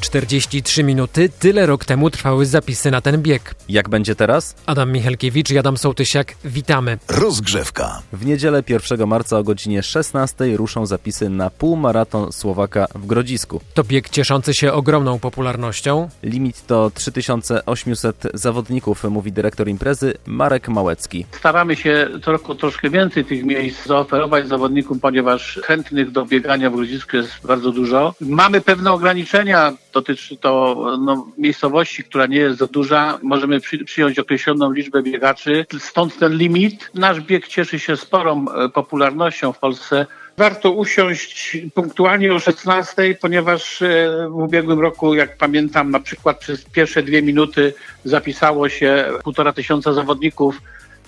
43 minuty, tyle rok temu trwały zapisy na ten bieg. Jak będzie teraz? Adam Michalkiewicz i Adam Sołtysiak, witamy. Rozgrzewka. W niedzielę 1 marca o godzinie 16 ruszą zapisy na półmaraton Słowaka w Grodzisku. To bieg cieszący się ogromną popularnością. Limit to 3800 zawodników, mówi dyrektor imprezy Marek Małecki. Staramy się co roku troszkę więcej tych miejsc zaoferować zawodnikom, ponieważ chętnych do biegania w Grodzisku jest bardzo dużo. Mamy pewne ograniczenia, dotyczy to no, miejscowości, która nie jest za duża. Możemy przy, przyjąć określoną liczbę biegaczy, stąd ten limit. Nasz bieg cieszy się sporą e, popularnością w Polsce. Warto usiąść punktualnie o 16, ponieważ e, w ubiegłym roku, jak pamiętam, na przykład przez pierwsze dwie minuty zapisało się półtora tysiąca zawodników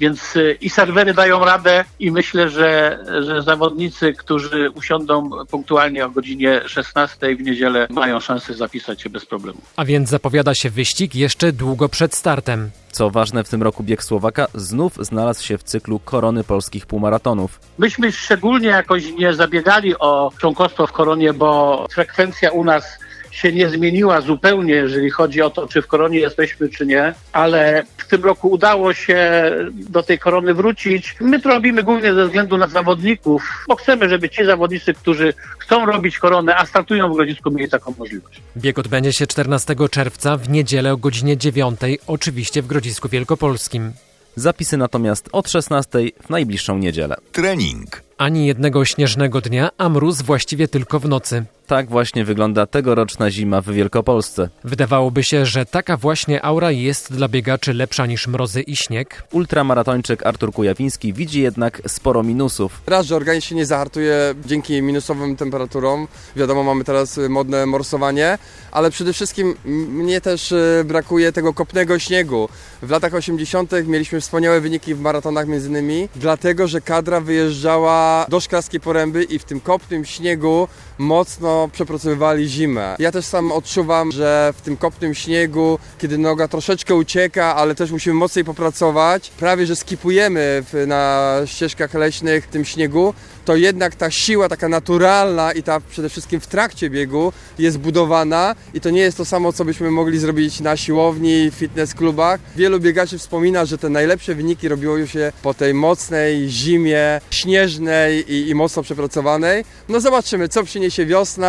więc y, i serwery dają radę i myślę, że, że zawodnicy, którzy usiądą punktualnie o godzinie 16 w niedzielę mają szansę zapisać się bez problemu. A więc zapowiada się wyścig jeszcze długo przed startem. Co ważne, w tym roku bieg Słowaka znów znalazł się w cyklu korony polskich półmaratonów. Myśmy szczególnie jakoś nie zabiegali o członkostwo w koronie, bo frekwencja u nas się nie zmieniła zupełnie, jeżeli chodzi o to, czy w koronie jesteśmy, czy nie, ale w tym roku udało się do tej korony wrócić. My to robimy głównie ze względu na zawodników, bo chcemy, żeby ci zawodnicy, którzy chcą robić koronę, a startują w Grodzisku, mieli taką możliwość. Bieg odbędzie się 14 czerwca w niedzielę o godzinie 9, oczywiście w Grodzisku Wielkopolskim. Zapisy natomiast od 16 w najbliższą niedzielę. Trening. Ani jednego śnieżnego dnia, a mróz właściwie tylko w nocy. Tak właśnie wygląda tegoroczna zima w Wielkopolsce. Wydawałoby się, że taka właśnie aura jest dla biegaczy lepsza niż mrozy i śnieg. Ultramaratończyk Artur Kujawiński widzi jednak sporo minusów. Raz, że organizm się nie zahartuje dzięki minusowym temperaturom. Wiadomo, mamy teraz modne morsowanie, ale przede wszystkim mnie też y, brakuje tego kopnego śniegu. W latach 80. mieliśmy wspaniałe wyniki w maratonach między innymi, dlatego, że kadra wyjeżdżała do Szklarskiej Poręby i w tym kopnym śniegu mocno przepracowywali zimę. Ja też sam odczuwam, że w tym kopnym śniegu, kiedy noga troszeczkę ucieka, ale też musimy mocniej popracować, prawie że skipujemy na ścieżkach leśnych w tym śniegu, to jednak ta siła taka naturalna i ta przede wszystkim w trakcie biegu jest budowana i to nie jest to samo, co byśmy mogli zrobić na siłowni, fitness klubach. Wielu biegaczy wspomina, że te najlepsze wyniki robiło się po tej mocnej zimie, śnieżnej i, i mocno przepracowanej. No zobaczymy, co przyniesie wiosna.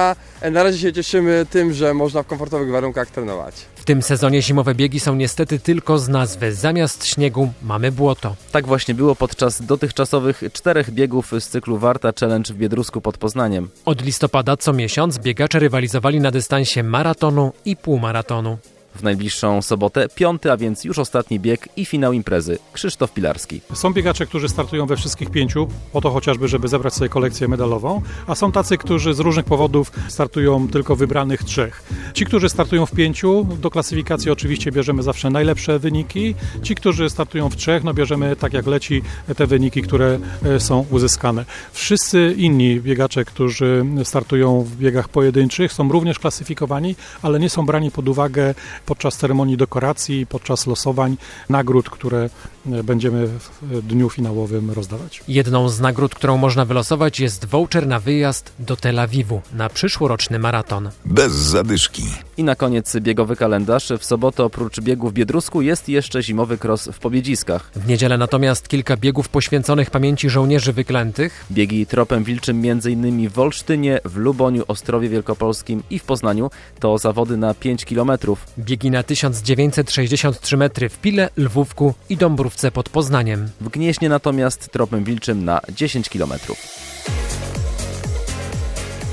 Na razie się cieszymy tym, że można w komfortowych warunkach trenować. W tym sezonie zimowe biegi są niestety tylko z nazwy. Zamiast śniegu mamy błoto. Tak właśnie było podczas dotychczasowych czterech biegów z cyklu Warta Challenge w Biedrusku pod Poznaniem. Od listopada co miesiąc biegacze rywalizowali na dystansie maratonu i półmaratonu. W najbliższą sobotę piąty, a więc już ostatni bieg i finał imprezy. Krzysztof Pilarski. Są biegacze, którzy startują we wszystkich pięciu, po to chociażby, żeby zebrać sobie kolekcję medalową, a są tacy, którzy z różnych powodów startują tylko wybranych trzech. Ci, którzy startują w pięciu, do klasyfikacji oczywiście bierzemy zawsze najlepsze wyniki. Ci, którzy startują w trzech, no bierzemy tak jak leci te wyniki, które e, są uzyskane. Wszyscy inni biegacze, którzy startują w biegach pojedynczych, są również klasyfikowani, ale nie są brani pod uwagę podczas ceremonii dekoracji, podczas losowań nagród, które e, będziemy w dniu finałowym rozdawać. Jedną z nagród, którą można wylosować jest voucher na wyjazd do Tel Awiwu na przyszłoroczny maraton. Bez zadyszki. I na koniec biegowy kalendarz. W sobotę oprócz biegu w Biedrusku jest jeszcze zimowy kros w Pobiedziskach. W niedzielę natomiast kilka biegów poświęconych pamięci żołnierzy wyklętych. Biegi tropem wilczym m.in. w Olsztynie, w Luboniu, Ostrowie Wielkopolskim i w Poznaniu to zawody na 5 km. Biegi na 1963 metry w Pile, Lwówku i Dąbrówce pod Poznaniem. W Gnieźnie natomiast tropem wilczym na 10 km.